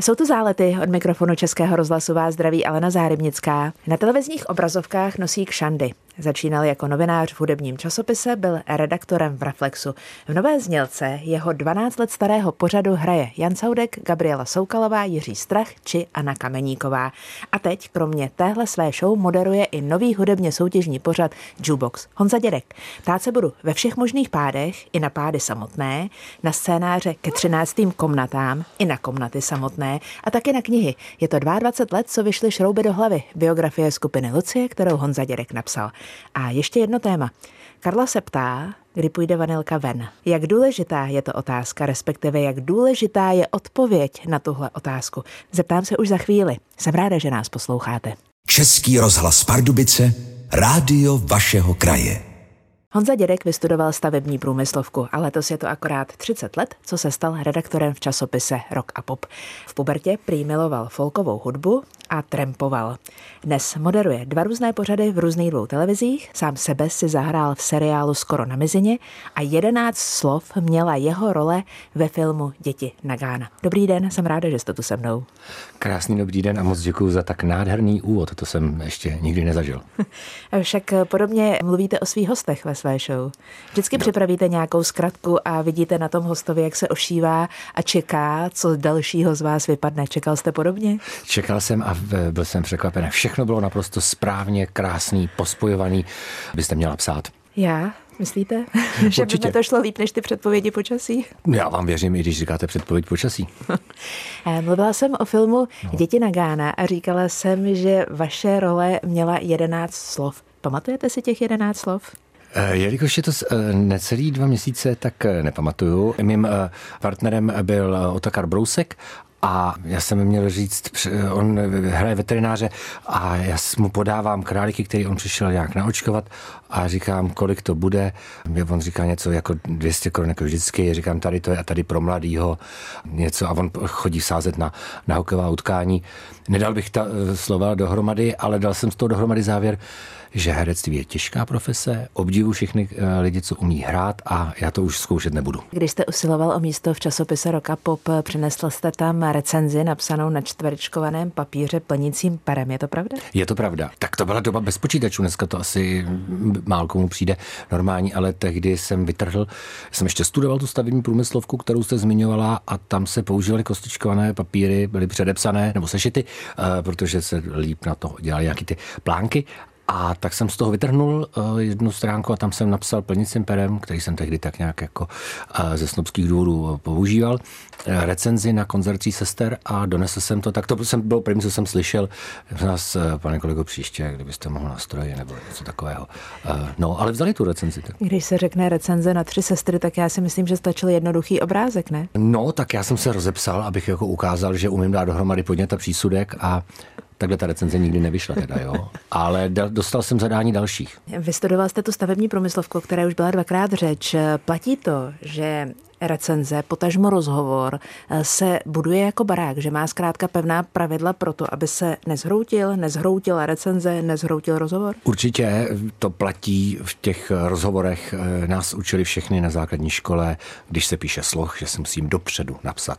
Jsou tu zálety od mikrofonu Českého rozhlasu vás zdraví Alena Zárybnická. Na televizních obrazovkách nosí kšandy. Začínal jako novinář v hudebním časopise, byl redaktorem v Reflexu. V Nové znělce jeho 12 let starého pořadu hraje Jan Saudek, Gabriela Soukalová, Jiří Strach či Anna Kameníková. A teď kromě téhle své show moderuje i nový hudebně soutěžní pořad Jukebox. Honza Dědek. Ptát se budu ve všech možných pádech, i na pády samotné, na scénáře ke 13. komnatám, i na komnaty samotné a také na knihy. Je to 22 let, co vyšly šrouby do hlavy, biografie skupiny Lucie, kterou Honza Dědek napsal. A ještě jedno téma. Karla se ptá, kdy půjde vanilka ven. Jak důležitá je to otázka, respektive jak důležitá je odpověď na tuhle otázku? Zeptám se už za chvíli. Jsem ráda, že nás posloucháte. Český rozhlas Pardubice, rádio vašeho kraje. Honza Dědek vystudoval stavební průmyslovku a letos je to akorát 30 let, co se stal redaktorem v časopise Rock a Pop. V pubertě prý miloval folkovou hudbu a trampoval. Dnes moderuje dva různé pořady v různých dvou televizích, sám sebe si zahrál v seriálu Skoro na mizině a jedenáct slov měla jeho role ve filmu Děti Nagána. Dobrý den, jsem ráda, že jste tu se mnou. Krásný dobrý den a moc děkuji za tak nádherný úvod, to jsem ještě nikdy nezažil. Však podobně mluvíte o svých hostech ve své show. Vždycky no. připravíte nějakou zkratku a vidíte na tom hostovi, jak se ošívá a čeká, co dalšího z vás vypadne. Čekal jste podobně? Čekal jsem a byl jsem překvapen. Všechno bylo naprosto správně, krásný, pospojovaný. Byste měla psát. Já? Myslíte, že by to šlo líp než ty předpovědi počasí? Já vám věřím, i když říkáte předpověď počasí. Eh, mluvila jsem o filmu no. Děti na Gána a říkala jsem, že vaše role měla jedenáct slov. Pamatujete si těch jedenáct slov? Eh, jelikož je to eh, necelý dva měsíce, tak nepamatuju. Mým partnerem byl Otakar Brousek a já jsem měl říct, on hraje veterináře a já mu podávám králíky, který on přišel nějak naočkovat a říkám, kolik to bude. On říká něco jako 200 korun, jako vždycky. Říkám, tady to je a tady pro mladýho něco a on chodí sázet na, na hokejová utkání. Nedal bych ta eh, slova dohromady, ale dal jsem z toho dohromady závěr, že herectví je těžká profese, obdivu všechny eh, lidi, co umí hrát a já to už zkoušet nebudu. Když jste usiloval o místo v časopise Roka Pop, přinesl jste tam recenzi napsanou na čtverečkovaném papíře plnícím perem, je to pravda? Je to pravda. Tak to byla doba bez počítačů, dneska to asi málo komu přijde normální, ale tehdy jsem vytrhl, jsem ještě studoval tu stavební průmyslovku, kterou jste zmiňovala a tam se používaly kostičkované papíry, byly předepsané nebo sešity, eh, protože se líp na to dělali nějaký ty plánky a tak jsem z toho vytrhnul uh, jednu stránku a tam jsem napsal plnicím perem, který jsem tehdy tak nějak jako uh, ze snobských důvodů používal, uh, recenzi na konzercí sester a donesl jsem to. Tak to jsem, bylo první, co jsem slyšel. Nás, pane kolego, příště, kdybyste mohl nastroje nebo něco takového. No, ale vzali tu recenzi. Tak. Když se řekne recenze na tři sestry, tak já si myslím, že stačil jednoduchý obrázek, ne? No, tak já jsem se rozepsal, abych jako ukázal, že umím dát dohromady podnět a přísudek a Takhle ta recenze nikdy nevyšla teda, jo. Ale dostal jsem zadání dalších. Vystudoval jste tu stavební průmyslovku, která už byla dvakrát řeč. Platí to, že recenze, potažmo rozhovor eh, se buduje jako barák, že má zkrátka pevná pravidla pro to, aby se nezhroutil, nezhroutila recenze, nezhroutil rozhovor? Určitě to platí v těch rozhovorech. Eh, nás učili všechny na základní škole, když se píše sloh, že se musím dopředu napsat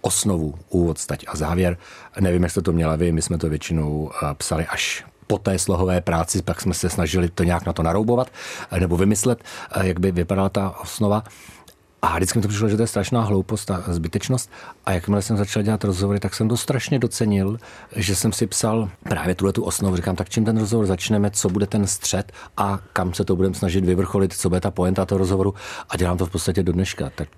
osnovu, úvod, stať a závěr. Nevím, jak jste to měla vy, my jsme to většinou eh, psali až po té slohové práci, pak jsme se snažili to nějak na to naroubovat nebo vymyslet, jak by vypadala ta osnova. A vždycky mi to přišlo, že to je strašná hloupost a zbytečnost. A jakmile jsem začal dělat rozhovory, tak jsem to strašně docenil, že jsem si psal právě tuhle tu osnovu. Říkám, tak čím ten rozhovor začneme, co bude ten střed a kam se to budeme snažit vyvrcholit, co bude ta poenta toho rozhovoru. A dělám to v podstatě do dneška. Tak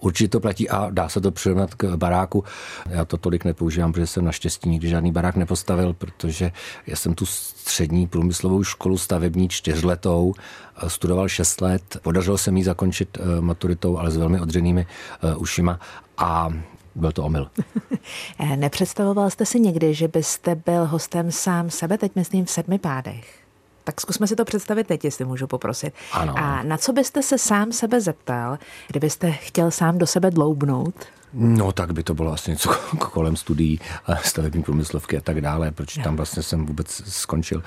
určitě to platí a dá se to přirovnat k baráku. Já to tolik nepoužívám, protože jsem naštěstí nikdy žádný barák nepostavil, protože já jsem tu střední průmyslovou školu stavební čtyřletou studoval 6 let. Podařilo se mi zakončit eh, maturitou, ale s velmi odřenými eh, ušima a byl to omyl. Eh, nepředstavoval jste si někdy, že byste byl hostem sám sebe, teď myslím v sedmi pádech? Tak zkusme si to představit teď, jestli můžu poprosit. Ano. A na co byste se sám sebe zeptal, kdybyste chtěl sám do sebe dloubnout? No tak by to bylo asi něco kolem studií stavební průmyslovky a tak dále, proč tam vlastně jsem vůbec skončil,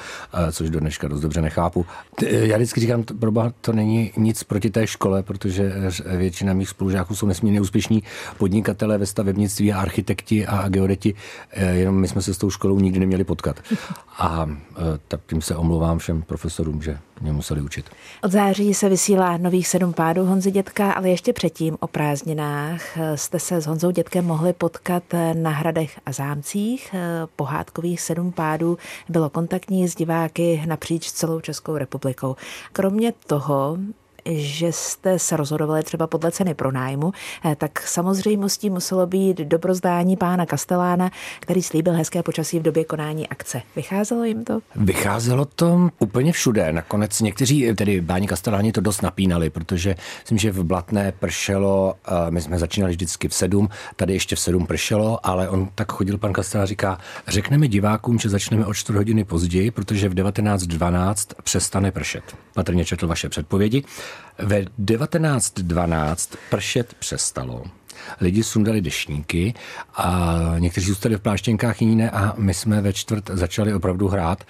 což do dneška dost dobře nechápu. Já vždycky říkám, proba, to není nic proti té škole, protože většina mých spolužáků jsou nesmírně úspěšní podnikatelé ve stavebnictví a architekti a geodeti, e, jenom my jsme se s tou školou nikdy neměli potkat. A tak tím se omlouvám všem profesorům, že mě museli učit. Od září se vysílá nových sedm pádů Honzy Dětka, ale ještě předtím o prázdninách jste se s Honzou Dětkem mohli potkat na hradech a zámcích. Pohádkových sedm pádů bylo kontaktní s diváky napříč celou Českou republikou. Kromě toho že jste se rozhodovali třeba podle ceny pronájmu, eh, tak samozřejmostí muselo být dobrozdání pána Kastelána, který slíbil hezké počasí v době konání akce. Vycházelo jim to? Vycházelo to úplně všude. Nakonec někteří, tedy páni Kasteláni to dost napínali, protože myslím, že v Blatné pršelo, my jsme začínali vždycky v sedm, tady ještě v sedm pršelo, ale on tak chodil, pan Kastelán říká, řekneme divákům, že začneme o čtvrt hodiny později, protože v 19.12 přestane pršet. Patrně četl vaše předpovědi. Ve 1912 pršet přestalo. Lidi sundali dešníky a někteří zůstali v pláštěnkách, jiní ne a my jsme ve čtvrt začali opravdu hrát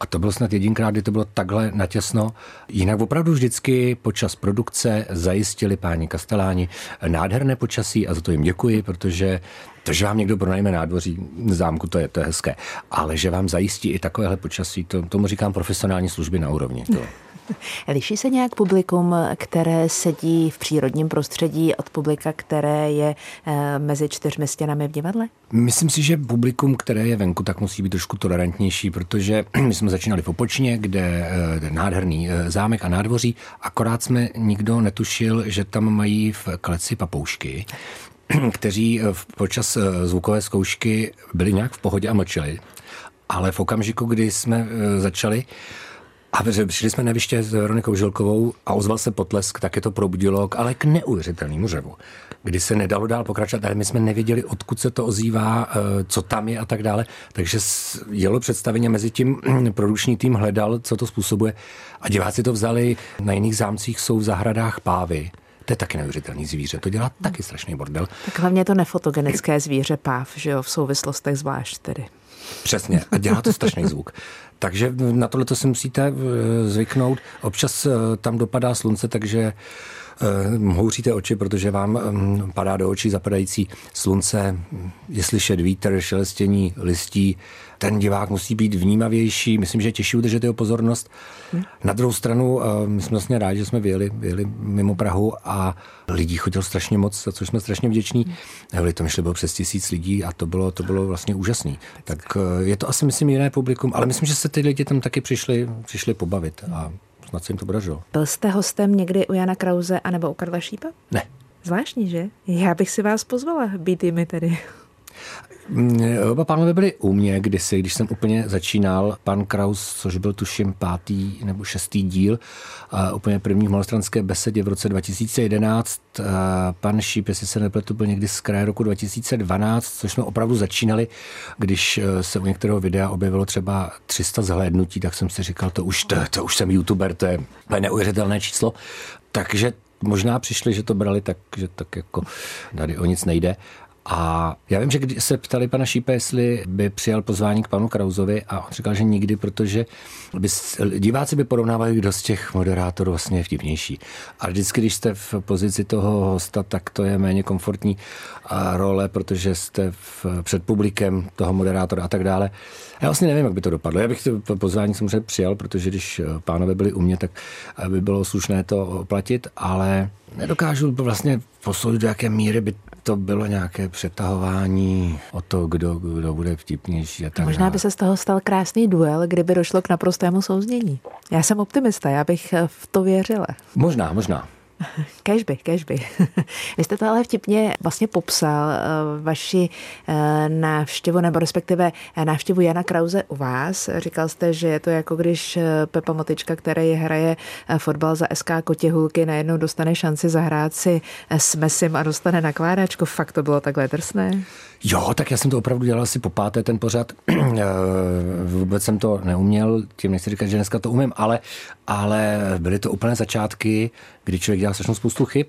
a to bylo snad jedinkrát, kdy to bylo takhle natěsno. Jinak opravdu vždycky počas produkce zajistili páni Kasteláni nádherné počasí a za to jim děkuji, protože to, že vám někdo pronajme nádvoří zámku, to je, to je hezké. Ale že vám zajistí i takovéhle počasí, to, tomu říkám profesionální služby na úrovni. To. Liší se nějak publikum, které sedí v přírodním prostředí od publika, které je eh, mezi čtyřmi stěnami v divadle? Myslím si, že publikum, které je venku, tak musí být trošku tolerantnější, protože my jsme začínali v Opočně, kde je nádherný eh, zámek a nádvoří, akorát jsme nikdo netušil, že tam mají v kleci papoušky, kteří eh, počas zvukové zkoušky byli nějak v pohodě a mlčeli. Ale v okamžiku, kdy jsme začali, a přišli jsme na jeviště s Veronikou Žilkovou a ozval se potlesk, tak je to probudilo, ale k neuvěřitelnému řevu, kdy se nedalo dál pokračovat, ale my jsme nevěděli, odkud se to ozývá, eh, co tam je a tak dále. Takže jelo představení mezi tím produkční tým hledal, co to způsobuje a diváci to vzali. Na jiných zámcích jsou v zahradách pávy. To je taky neuvěřitelný zvíře, to dělá taky strašný bordel. Tak hlavně je to nefotogenické zvíře páv, že jo, v souvislostech zvlášť tedy. Přesně, a dělá to strašný zvuk. Takže na tohle to si musíte eh, zvyknout. Občas eh, tam dopadá slunce, takže eh, oči, protože vám padá do očí zapadající slunce, je slyšet vítr, šelestění listí. Ten divák musí být vnímavější, myslím, že je těžší udržet jeho pozornost. Na druhou stranu, my jsme vlastně rádi, že jsme vyjeli, vyjeli mimo Prahu a lidí chodilo strašně moc, za což jsme strašně vděční. Hmm. to myšli bylo přes tisíc lidí a to bylo, to bylo vlastně úžasný. Tak je to asi, myslím, jiné publikum, ale myslím, že se ty lidi tam taky přišli, přišli pobavit a snad se jim to podařilo. Byl jste hostem někdy u Jana Krause anebo u Karla Šípa? Ne. Zvláštní, že? Já bych si vás pozvala být jimi tedy. Mm, oba pánové byli u mě kdysi, když jsem úplně začínal. Pan Kraus, což byl tuším pátý nebo šestý díl, a úplně první v malostranské besedě v roce 2011. Pan Šíp, jestli se nepletu, byl někdy z kraje roku 2012, což jsme opravdu začínali. Když e, se u některého videa objevilo třeba 300 zhlédnutí, tak jsem si říkal, to už, to, to už jsem youtuber, to je neuvěřitelné číslo. Takže možná přišli, že to brali tak, že tak jako tady o nic nejde. A já vím, že když se ptali pana Šípe, jestli by přijal pozvání k panu Krauzovi a on říkal, že nikdy, protože by, diváci by porovnávali, kdo z těch moderátorů vlastně je vtipnější. A vždycky, když jste v pozici toho hosta, tak to je méně komfortní role, protože jste v, před publikem toho moderátora a tak dále. Já vlastně nevím, jak by to dopadlo. Já bych to pozvání samozřejmě přijal, protože když pánové byli u mě, tak by bylo slušné to oplatit, ale nedokážu vlastně posoudit, do jaké míry by to bylo nějaké přetahování o to, kdo, kdo bude vtipnější. A tak Možná by se z toho stal krásný duel, kdyby došlo k naprostému souznění. Já jsem optimista, já bych v to věřila. Možná, možná. Kežby, kežby. Vy jste to ale vtipně vlastně popsal eh, vaši eh, návštěvu, nebo respektive eh, návštěvu Jana Krause u vás. Říkal jste, že je to jako když Pepa Motička, který hraje fotbal za SK Kotěhulky, najednou dostane šanci zahrát si s Mesim a dostane nakládačku. Fakt to bylo takhle drsné? Jo, tak já jsem to opravdu dělal asi po páté ten pořad. Vůbec jsem to neuměl, tím nechci říkat, že dneska to umím, ale, ale byly to úplné začátky, kdy člověk dělá strašnou spoustu chyb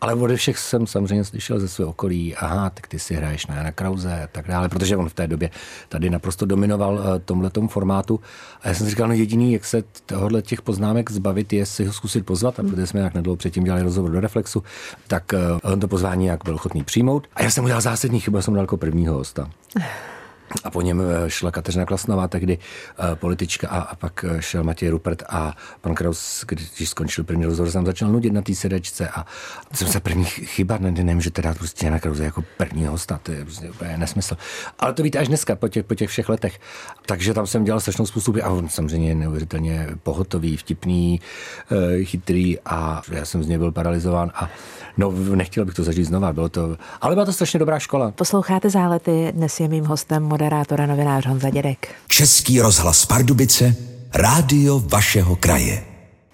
Ale ode všech jsem samozřejmě slyšel ze svého okolí, aha, tak ty si hraješ na Jana Krause a tak dále, protože on v té době tady naprosto dominoval eh, tomhletom formátu. A já jsem si říkal, no jediný, jak se tohohle těch poznámek zbavit, je si ho zkusit pozvat, a protože jsme jak nedlouho předtím dělali rozhovor do Reflexu, tak eh, on to pozvání jak byl ochotný přijmout. A já jsem udělal zásadní chybu, jsem dal jako prvního hosta. A po něm eh, šla Kateřina Klasnová, tehdy uh, politička, a, a pak eh, šel Matěj Rupert a pan Kraus, když skončil první rozhovor, jsem začal nudit na té sedačce a jsem se první chyba, ne, že teda prostě na Krause jako první hosta, to je prostě úplně nesmysl. Ale to víte až dneska, po těch, po těch všech letech. Takže tam jsem dělal strašnou způsoby a on samozřejmě neuvěřitelně pohotový, vtipný, chytrý a já jsem z něj byl paralizován a No, nechtěl bych to zažít znova, bylo to, ale byla to strašně dobrá škola. Posloucháte zálety, dnes je mým hostem moderátora novinář Honza Dědek. Český rozhlas Pardubice, rádio vašeho kraje.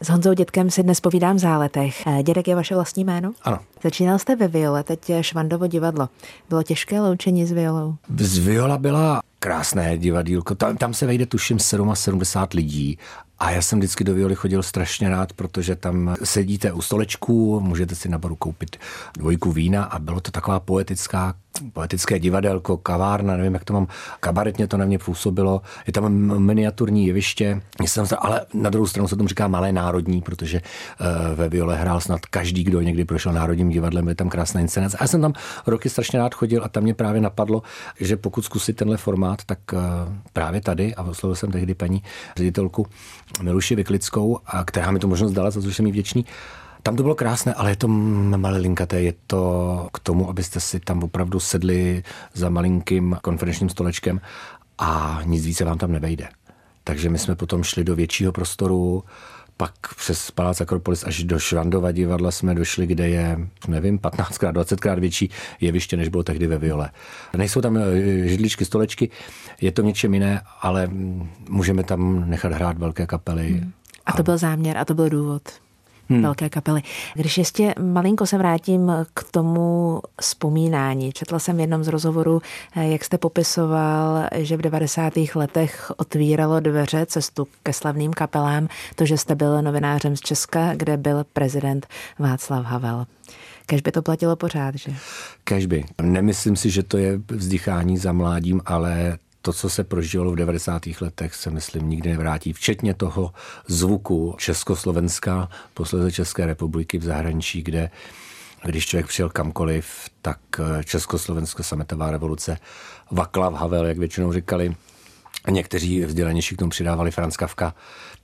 S Honzou Dětkem si dnes povídám v záletech. Eh, Dědek je vaše vlastní jméno? Ano. Začínal jste ve Viole, teď je Švandovo divadlo. Bylo těžké loučení s Violou? Z Viola byla krásné divadílko. Tam, tam se vejde tuším 77 lidí a já jsem vždycky do Violy chodil strašně rád, protože tam sedíte u stolečku, můžete si na baru koupit dvojku vína a bylo to taková poetická poetické divadelko, kavárna, nevím, jak to mám, kabaretně to na mě působilo. Je tam miniaturní jeviště, jsem se, ale na druhou stranu se tomu říká malé národní, protože uh, ve Viole hrál snad každý, kdo někdy prošel národním divadlem, je tam krásná inscenace. A já jsem tam roky strašně rád chodil a tam mě právě napadlo, že pokud zkusit tenhle formát, tak uh, právě tady, a oslovil jsem tehdy paní ředitelku Miluši Vyklickou, a která mi tu možnost dala, za což jsem jí vděčný, tam to bylo krásné, ale je to malilinkaté. Je to k tomu, abyste si tam opravdu sedli za malinkým konferenčním stolečkem a nic více vám tam nevejde. Takže my jsme potom šli do většího prostoru, pak přes Palác Akropolis až do Švandova divadla jsme došli, kde je, nevím, 15krát, 20krát větší jeviště, než bylo tehdy ve Viole. Nejsou tam eh, židličky, stolečky, je to něčem jiné, ale můžeme tam nechat hrát velké kapely. Hmm. A to byl záměr a to byl důvod hmm. velké kapely. Když ještě malinko se vrátím k tomu vzpomínání. Četla jsem v jednom z rozhovorů, eh, jak jste popisoval, že v 90. letech otvíralo dveře cestu ke slavným kapelám, to, že jste byl novinářem z Česka, kde byl prezident Václav Havel. Kež by to platilo pořád, že? Kež by. Nemyslím si, že to je vzdychání za mládím, ale to, co se prožívalo v 90. letech, se myslím nikdy nevrátí, včetně toho zvuku Československa, posledně České republiky v zahraničí, kde když člověk přijel kamkoliv, tak eh, Československo sametová revoluce, Vaklav Havel, jak většinou říkali, někteří vzdělanější k tomu přidávali Franz Kafka,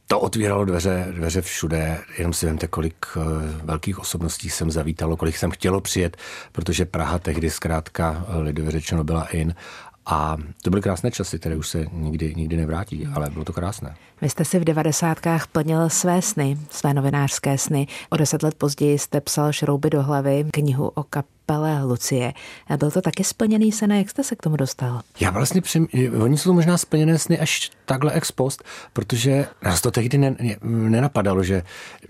to otvíralo dveře, dveře všude, jenom si vemte, kolik eh, velkých osobností jsem zavítalo, kolik jsem chtělo přijet, protože Praha tehdy zkrátka eh, lidově řečeno byla in a to byly krásné časy, které už se nikdy, nikdy nevrátí, ale bylo to krásné. Vy jste si v devadesátkách plnil své sny, své novinářské sny. O deset let později jste psal Šrouby do hlavy, knihu o kap kapele Lucie. Byl to taky splněný sen jak jste se k tomu dostal? Já vlastně, přem... oni jsou možná splněné sny až takhle ex post, protože nás to tehdy ne, nenapadalo, že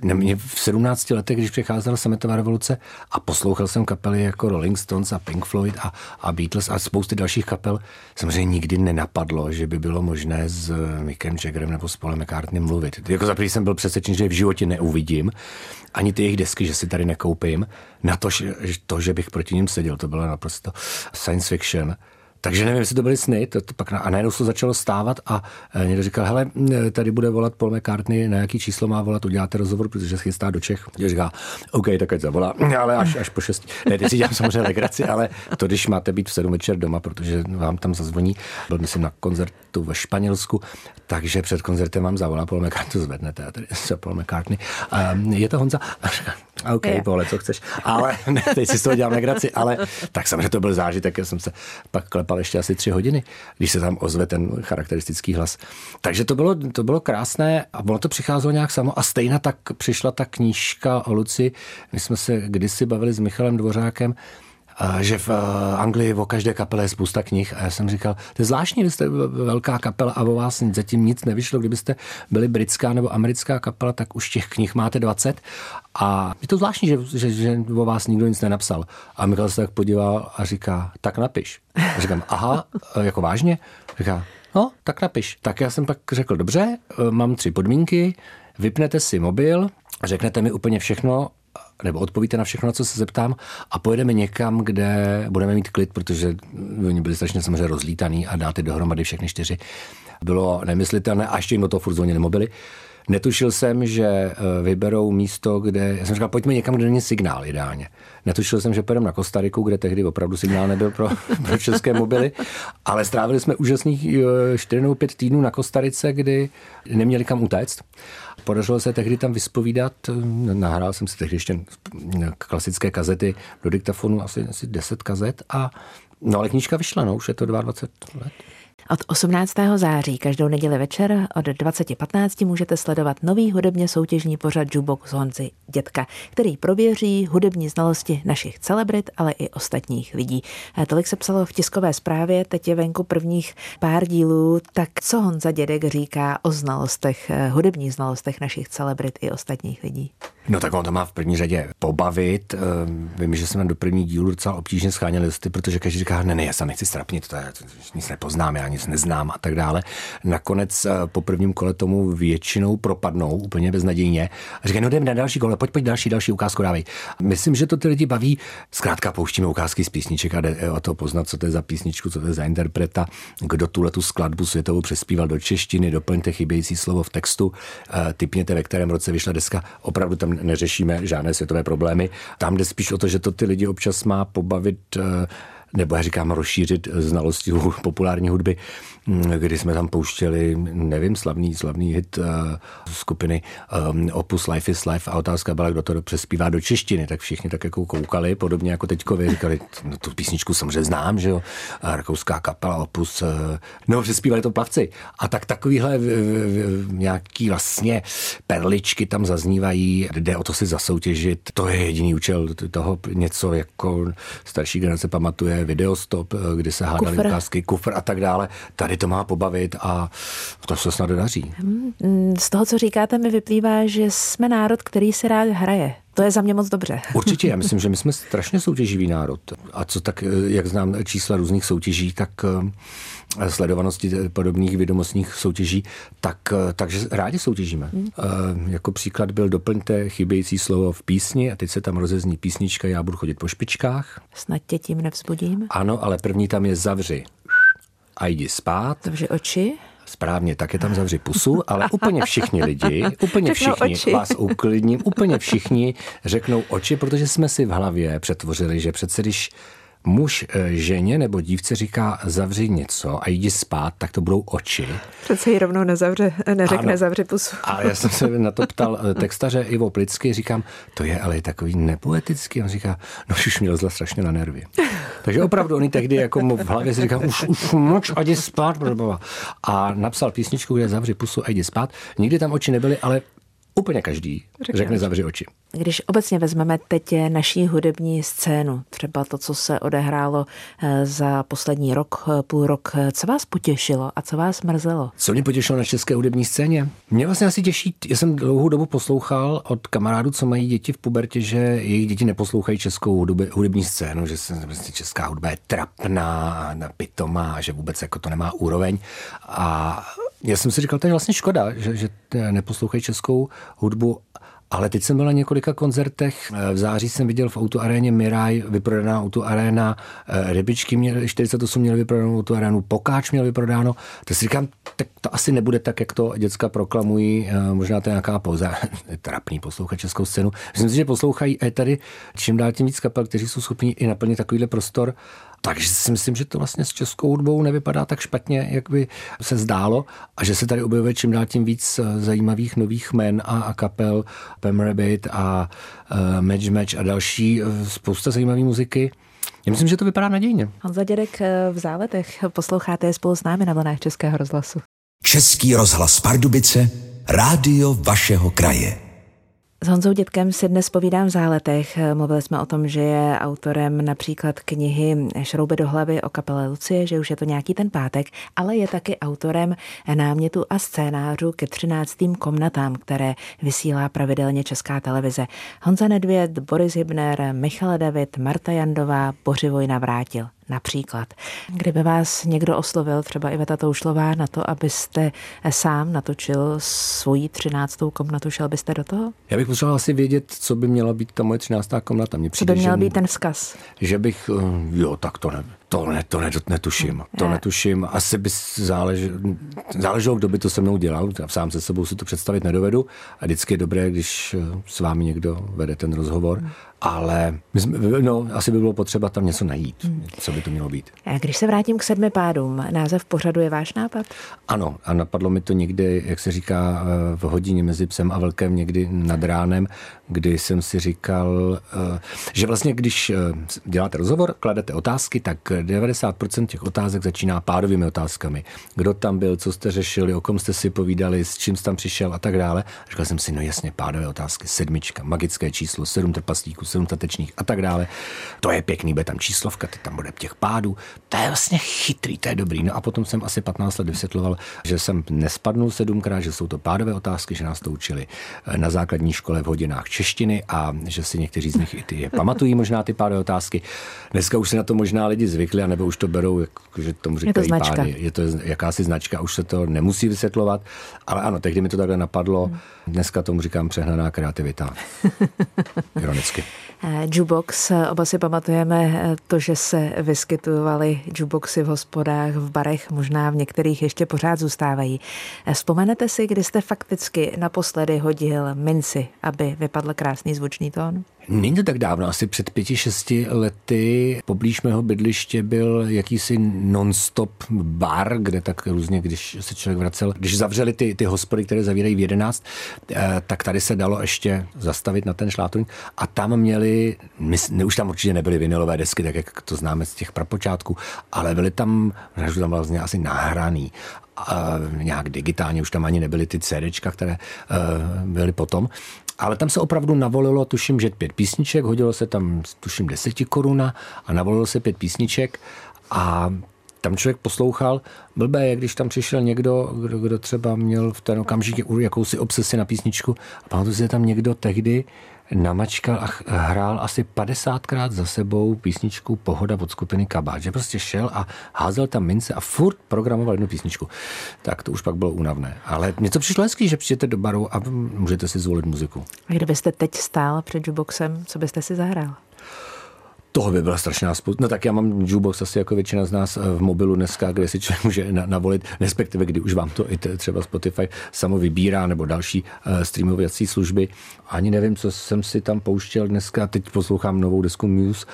mě v 17 letech, když přicházela sametová revoluce a poslouchal jsem kapely jako Rolling Stones a Pink Floyd a, a Beatles a spousty dalších kapel, samozřejmě nikdy nenapadlo, že by bylo možné s Mickem Jaggerem nebo s Paulem McCartney mluvit. Jako za jsem byl přesvědčen, že je v životě neuvidím, ani ty jejich desky, že si tady nekoupím, na to, že, to, že bych proti ním seděl, to bylo naprosto science fiction. Takže nevím, jestli to byly sny, to, to pak na, a najednou se začalo stávat a e, někdo říkal, hele, tady bude volat Paul McCartney, na jaký číslo má volat, uděláte rozhovor, protože se chystá do Čech. Někdo říká, OK, tak ať zavolá, ale až, až po šest. Ne, teď si dělám samozřejmě legraci, ale to, když máte být v sedm večer doma, protože vám tam zazvoní, byl myslím na koncertu ve Španělsku, takže před koncertem vám zavolá Paul McCartney, zvednete a tady se Paul McCartney. Um, je to Honza? OK, je. Pole, co chceš. Ale ne, teď si z toho dělám legraci, ale tak samozřejmě to byl zážitek, já jsem se pak klepal ještě asi tři hodiny, když se tam ozve ten charakteristický hlas. Takže to bylo, to bylo krásné a ono to přicházelo nějak samo a stejně tak přišla ta knížka o Luci. My jsme se kdysi bavili s Michalem Dvořákem, že v eh, Anglii o každé kapele je spousta knih a já jsem říkal, to je zvláštní, vy jste velká kapela a o vás zatím nic nevyšlo, kdybyste byli britská nebo americká kapela, tak už těch knih máte 20 a je to zvláštní, že, že, že o vás nikdo nic nenapsal. A Michal se tak podíval a říká, tak napiš. A říkám, aha, eh, jako vážně? Říká, no, tak napiš. Tak já jsem pak řekl, dobře, eh, mám tři podmínky, vypnete si mobil, řeknete mi úplně všechno nebo odpovíte na všechno, na co se zeptám a pojedeme někam, kde budeme mít klid, protože oni byli strašně samozřejmě rozlítaný a dáte dohromady všechny čtyři. Bylo nemyslitelné a ještě jim do toho furt zvonili mobily. Netušil jsem, že eh, vyberou místo, kde, já jsem říkal, pojďme někam, kde není signál ideálně. Netušil jsem, že půjdeme na Kostariku, kde tehdy opravdu signál nebyl pro, pro české mobily, ale strávili jsme úžasných 4 eh, nebo 5 týdnů na Kostarice, kdy neměli kam utéct. Podařilo se tehdy tam vyspovídat, eh, nahrál jsem si tehdy ještě klasické kazety do diktafonu, asi, asi 10 kazet a No ale knížka vyšla, no, už je to 22 let. Od 18. září každou neděli večer od 20.15 můžete sledovat nový hudebně soutěžní pořad Jukebox Honzy Dětka, který prověří hudební znalosti našich celebrit, ale i ostatních lidí. A tolik se psalo v tiskové zprávě, teď je venku prvních pár dílů, tak co Honza Dědek říká o znalostech, hudebních znalostech našich celebrit i ostatních lidí? No tak on to má v první řadě pobavit. Ehm, vím, že jsme do první dílu docela obtížně scháněli listy, protože každý říká, ne, ne, já se nechci strapnit, to, je, to nic nepoznám, já nic neznám a tak dále. Nakonec eh, po prvním kole tomu většinou propadnou úplně beznadějně a říkají, no jdeme na další kole, pojď, pojď další, další ukázku dávej. Myslím, že to ty lidi baví. Zkrátka pouštíme ukázky z písniček a jde o to poznat, co to je za písničku, co to je za interpreta, kdo tuhle tu skladbu světovou přespíval do češtiny, doplňte chybějící slovo v textu, eh, typněte, ve kterém roce vyšla deska. Opravdu tam neřešíme žádné světové problémy. Tam jde spíš o to, že to ty lidi občas má pobavit eh, nebo já říkám rozšířit znalosti populární hudby, kdy jsme tam pouštěli, nevím, slavný, slavný hit uh, skupiny um, Opus Life is Life a otázka byla, kdo to přespívá do češtiny, tak všichni tak jako koukali, podobně jako teďkovi, říkali, no, tu písničku samozřejmě znám, že jo, a rakouská kapela Opus, uh, nebo přespívali to plavci. A tak takovýhle v, v, v, nějaký vlastně perličky tam zaznívají, jde o to si zasoutěžit, to je jediný účel toho něco jako starší generace pamatuje, videostop, kdy se hádali kufr. ukázky, kufr a tak dále. Tady to má pobavit a to se snad daří. Hmm, z toho, co říkáte, mi vyplývá, že jsme národ, který se rád hraje. To je za mě moc dobře. Určitě, já myslím, že my jsme strašně soutěživý národ. A co tak, eh, jak znám čísla různých soutěží, tak eh, sledovanosti podobných vědomostních soutěží, tak, takže rádi soutěžíme. Hmm. E, jako příklad byl doplňte chybějící slovo v písni a teď se tam rozezní písnička Já budu chodit po špičkách. Snad tě tím nevzbudím. Ano, ale první tam je zavři a jdi spát. Zavři oči. Správně, tak je tam zavři pusu, ale úplně všichni lidi, úplně všichni oči. vás uklidním, úplně všichni řeknou oči, protože jsme si v hlavě přetvořili, že přece když muž eh, ženě nebo dívce říká zavři něco a jdi spát, tak to budou oči. Přece ji rovnou nezavře, neřekne ano. zavři pusu. A já jsem se na to ptal eh, textaře Ivo Plicky, říkám, to je ale takový nepoetický. On říká, no už mě lezla strašně na nervy. Takže opravdu oni tehdy jako mu v hlavě si říká, už, už moč a jdi spát. A napsal písničku, kde zavři pusu a jdi spát. Nikdy tam oči nebyly, ale Úplně každý řekne, řekne zavři oči. Když obecně vezmeme teď naší hudební scénu, třeba to, co se odehrálo eh, za poslední rok, eh, půl rok, eh, co vás potěšilo a co vás mrzelo? Co mě potěšilo na české hudební scéně? Mě vlastně asi těší, já jsem dlouhou dobu poslouchal od kamarádů, co mají děti v pubertě, že jejich děti neposlouchají českou hudební, hudební scénu, že se vlastně česká hudba je trapná, pitomá, že vůbec jako to nemá úroveň. A já jsem si říkal, to je vlastně škoda, že, že neposlouchají českou hudbu ale teď jsem byl na několika koncertech. V září jsem viděl v autoaréně Miraj vyprodaná autoaréna, Rybičky měly 48 měly vyprodanou autoarénu, Pokáč měl vyprodáno. Tak si říkám, tak to asi nebude tak, jak to děcka proklamují, možná to je nějaká pouze trapný poslouchat českou scénu. Myslím si, že poslouchají i tady čím dál tím víc kapel, kteří jsou schopni i naplnit takovýhle prostor takže si myslím, že to vlastně s českou hudbou nevypadá tak špatně, jak by se zdálo a že se tady objevuje čím dál tím víc eh, zajímavých nových men a, a kapel, Pam Rabbit a uh, Match Match a další, uh, spousta zajímavé muziky. Já myslím, že to vypadá nadějně. Honza Dědek v záletech posloucháte spolu s námi na vlnách Českého rozhlasu. Český rozhlas Pardubice, rádio vašeho kraje. S Honzou Dětkem si dnes povídám v záletech. Mluvili jsme o tom, že je autorem například knihy Šrouby do hlavy o kapele Lucie, že už je to nějaký ten pátek, ale je taky autorem námětu a scénářů ke 13. komnatám, které vysílá pravidelně Česká televize. Honza Nedvěd, Boris Hybner, Michal David, Marta Jandová, Bořivoj navrátil. Například. Kdyby vás někdo oslovil, třeba Iveta Toušlová, na to, abyste sám natočil svoji třináctou komnatu, šel byste do toho? Já bych potřeboval asi vědět, co by měla být ta moje třináctá komnata. Mně přijde, co by měl být ten vzkaz? Že bych, eh, jo, tak to ne, to, ne, to ne, netuším. To netuším. Asi by záleželo, záleželo, kdo by to se mnou dělal. Já sám se sebou si to představit nedovedu. A vždycky je dobré, když eh, s vámi někdo vede ten rozhovor. Hmm ale no, asi by bylo potřeba tam něco najít, hmm. co by to mělo být. A když se vrátím k sedmi pádům, název pořadu je váš nápad? Ano, a napadlo mi to někdy, jak se říká, eh, v hodině mezi psem a velkem, někdy nad ránem, kdy jsem si říkal, eh, že vlastně když děláte rozhovor, kladete otázky, tak 90% těch otázek začíná pádovými otázkami. Kdo tam byl, co jste řešili, o kom jste si povídali, s čím jste tam přišel a tak dále. Říkal jsem si, no jasně, pádové otázky, sedmička, magické číslo, sedm trpaslíků, sedm tatečných a tak dále. To je pěkný, bude tam číslovka, ty tam bude těch pádů. To je vlastně chytrý, to je dobrý. No a potom jsem asi 15 let vysvětloval, že jsem nespadnul sedmkrát, že jsou to pádové otázky, že nás to učili na základní škole v hodinách češtiny a že si někteří z nich i ty pamatují možná ty pádové otázky. Dneska už se na to možná lidi zvykli, anebo už to berou, jako, že tomu říkají je to značka. pády. Je to jakási značka, už se to nemusí vysvětlovat, ale ano, tehdy mi to takhle napadlo. Dneska tomu říkám přehnaná kreativita. Ironicky. Eh, jukebox, eh, oba si pamatujeme eh, to, že se vyskytovaly jukeboxy v hospodách, v barech, možná v některých ještě pořád zůstávají. Vzpomenete si, kdy jste fakticky naposledy hodil minci, aby vypadl krásný zvučný tón? Není to tak dávno, asi před pěti, šesti lety poblíž mého bydliště byl jakýsi non-stop bar, kde tak různě, když se člověk vracel, když zavřeli ty, ty hospody, které zavírají v jedenáct, eh, tak tady se dalo ještě zastavit na ten šlátoň a tam měli, my, ne, už tam určitě nebyly vinilové desky, tak jak to známe z těch prapočátků, ale byly tam, tam vlastně asi nahraný. A nějak digitálně, už tam ani nebyly ty CDčka, které uh, byly potom. Ale tam se opravdu navolilo, tuším, že pět písniček, hodilo se tam, tuším, deseti koruna a navolilo se pět písniček. A tam člověk poslouchal. Blbé je, když tam přišel někdo, kdo, kdo třeba měl v ten okamžik jakousi obsesi na písničku a pamatuju si, tam někdo tehdy namačkal a hrál asi 50krát za sebou písničku Pohoda od skupiny Kabát. Že prostě šel a házel tam mince a furt programoval jednu písničku. Tak to už pak bylo únavné. Ale něco přišlo hezký, že přijdete do baru a můžete si zvolit muziku. A kdybyste teď stál před jukeboxem, co byste si zahrál? Toho by byla strašná spousta. No tak já mám jukebox asi jako většina z nás v mobilu dneska, kde si člověk může navolit, respektive kdy už vám to i třeba Spotify samo vybírá nebo další uh, streamovací služby. Ani nevím, co jsem si tam pouštěl dneska. Teď poslouchám novou desku Muse.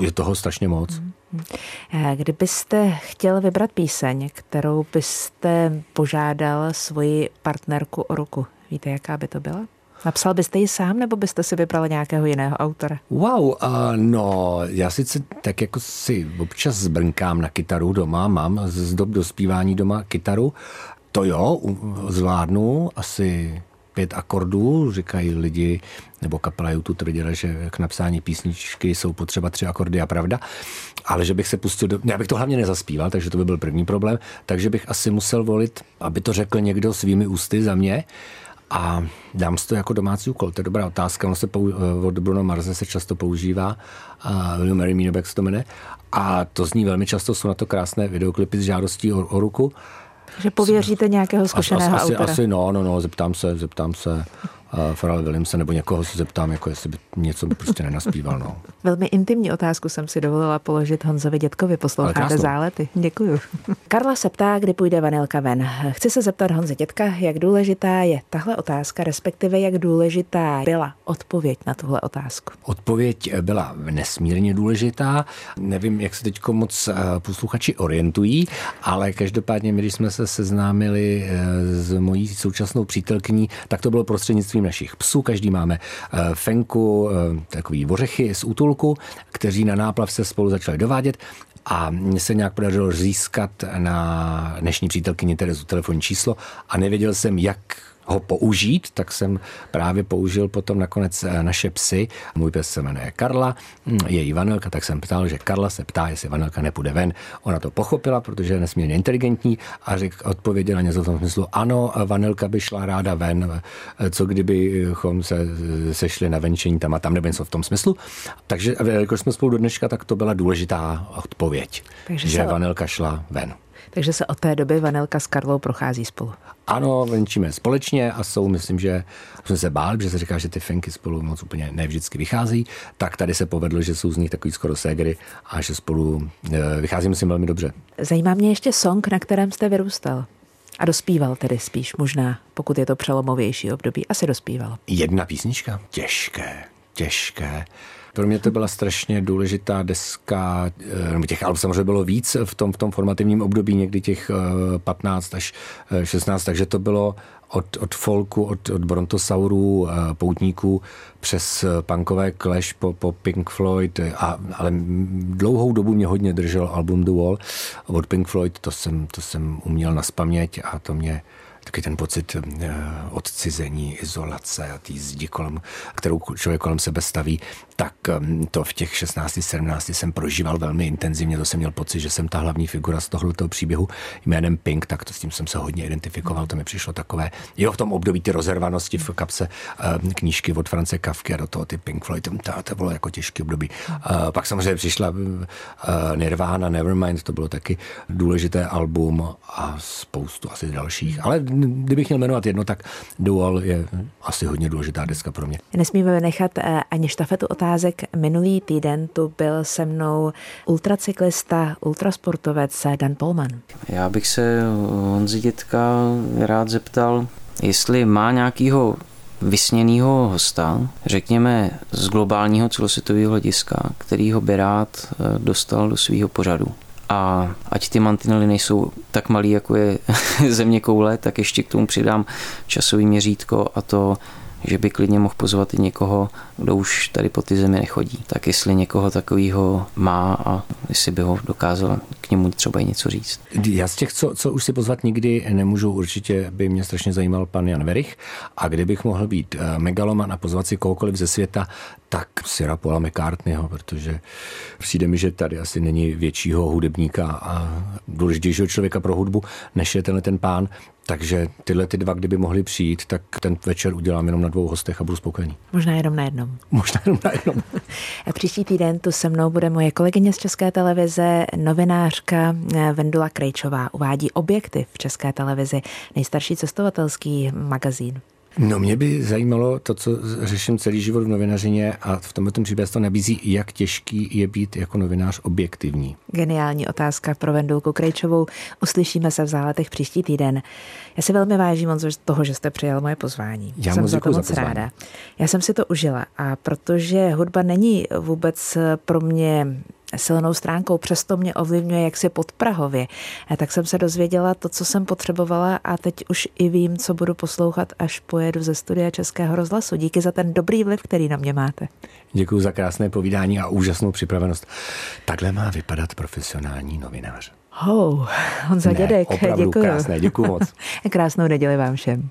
Je toho strašně moc. Mm-hmm. Kdybyste chtěl vybrat píseň, kterou byste požádal svoji partnerku o ruku, víte, jaká by to byla? Napsal byste ji sám, nebo byste si vybral nějakého jiného autora? Wow, uh, no, já sice tak jako si občas zbrnkám na kytaru doma, mám z dob dospívání doma kytaru, to jo, zvládnu asi pět akordů, říkají lidi, nebo kapela YouTube tvrdila, že k napsání písničky jsou potřeba tři akordy a pravda, ale že bych se pustil do... Já bych to hlavně nezaspíval, takže to by byl první problém, takže bych asi musel volit, aby to řekl někdo svými ústy za mě, a dám si to jako domácí úkol. To je dobrá otázka. Ono se pou, eh, od Bruno Marze se často používá. A Will Mary Me, jak se to jmenuje. A to zní velmi často, jsou na to krásné videoklipy s žádostí o, o ruku. Že pověříte nějakého zkušeného asi, autora? Asi, no, no, no, zeptám se, zeptám se Farrell Williamse nebo někoho se zeptám, jako jestli by něco by prostě nenaspíval. No. Velmi intimní otázku jsem si dovolila položit Honzovi Dětkovi. Posloucháte zálety. Děkuju. Karla se ptá, kdy půjde vanilka ven. Chci se zeptat Honze Dětka, jak důležitá je tahle otázka, respektive jak důležitá byla odpověď na tuhle otázku. Odpověď byla nesmírně důležitá. Nevím, jak se teď moc eh, posluchači orientují, ale každopádně, my, když jsme se seznámili eh, s mojí současnou přítelkyní, tak to bylo prostřednictvím našich psů. Každý máme eh, fenku, eh, takový ořechy z útulku, kteří na náplav se spolu začali dovádět a mně se nějak podařilo získat na dnešní přítelkyni Terezu telefonní číslo a nevěděl jsem, jak ho použít, tak jsem právě použil potom nakonec eh, naše psy. Můj pes se jmenuje Karla, hm, její Vanelka, tak jsem ptal, že Karla se ptá, jestli Vanelka nepůjde ven. Ona to pochopila, protože je nesmírně inteligentní a řek, odpověděla něco v tom smyslu, ano, Vanelka by šla ráda ven, eh, co kdybychom se sešli na venčení tam a tam, nebo něco v tom smyslu. Takže jako jsme spolu do dneška, tak to byla důležitá odpověď, Takže že se... Vanelka šla ven. Takže se od té doby Vanelka s Karlou prochází spolu. Ano, venčíme společně a jsou, myslím, že jsme se báli, že se říká, že ty fenky spolu moc úplně nevždycky vychází, tak tady se povedlo, že jsou z nich takový skoro ségry a že spolu e, vychází, myslím, velmi dobře. Zajímá mě ještě song, na kterém jste vyrůstal. A dospíval tedy spíš, možná, pokud je to přelomovější období. Asi dospíval. Jedna písnička? Těžké, těžké. Pro mě to byla strašně důležitá deska, eh, nebo těch alb samozřejmě bylo víc v tom, v tom formativním období, někdy těch 15 eh, až 16, eh, takže to bylo od, od folku, od, od brontosaurů, poutníků, přes punkové Clash po, po Pink Floyd, a, ale dlouhou dobu mě hodně držel album The Wall. Od Pink Floyd, to jsem, to jsem uměl na spaměť a to mě taky ten pocit eh, odcizení, izolace a té zdi, kolem, kterou člověk kolem sebe staví, tak ehm, to v těch 16, 17 jsem prožíval velmi intenzivně. To jsem měl pocit, že jsem ta hlavní figura z tohoto příběhu jménem Pink, tak to s tím jsem se hodně identifikoval. To mi přišlo takové, jo, v tom období ty rozervanosti v kapse ehm, knížky od France Kafky a do toho ty Pink Floyd, to, to bylo jako těžké období. Pak samozřejmě přišla eh, Nirvana, Nevermind, to bylo taky důležité album a spoustu asi dalších. Ale kdybych měl jmenovat jedno, tak Dual je asi hodně důležitá deska pro mě. Nesmíme nechat eh, ani štafetu otázek. Minulý týden tu byl se mnou ultracyklista, ultrasportovec Dan Polman. Já bych se Honzi Dětka rád zeptal, jestli má nějakýho vysněného hosta, řekněme z globálního celosvětového hlediska, který ho by rád eh, dostal do svého pořadu a ať ty mantinely nejsou tak malý, jako je země koule, tak ještě k tomu přidám časový měřítko a to že by klidně mohl pozvat i někoho, kdo už tady po ty zemi nechodí. Tak jestli někoho takového má a jestli by ho dokázal k němu třeba i něco říct. Já z těch, co, co už si pozvat nikdy nemůžu, určitě by mě strašně zajímal pan Jan Verich a kdybych mohl být eh, megaloman a pozvat si kohokoliv ze světa, tak si Paula McCartneyho, protože přijde mi, že tady asi není většího hudebníka a důležitějšího člověka pro hudbu, než je tenhle ten pán. Takže tyhle ty dva, kdyby mohli přijít, tak ten večer udělám jenom na dvou hostech a budu spokojený. Možná jenom na jednom. Možná jenom na jednom. a příští týden tu se mnou bude moje kolegyně z České televize, novinářka eh, Vendula Krejčová. Uvádí objektiv v České televizi, nejstarší cestovatelský magazín. No mě by zajímalo to, co řeším celý život v novinařině a v tomto příběhu to nabízí, jak těžký je být jako novinář objektivní. Geniální otázka pro Vendulku Krejčovou. Uslyšíme se v záletech příští týden. Já si velmi vážím moc toho, že jste přijal moje pozvání. Já jsem za to moc za ráda. Já jsem si to užila a protože hudba není vůbec pro mě silnou stránkou, přesto mě ovlivňuje jaksi podprahově. Tak jsem se dozvěděla to, co jsem potřebovala a teď už i vím, co budu poslouchat, až pojedu ze studia Českého rozhlasu. Díky za ten dobrý vliv, který na mě máte. Děkuji za krásné povídání a úžasnou připravenost. Takhle má vypadat profesionální novinář. Hou, Honza ne, Dědek, děkuji. krásné, děkuji moc. Krásnou neděli vám všem.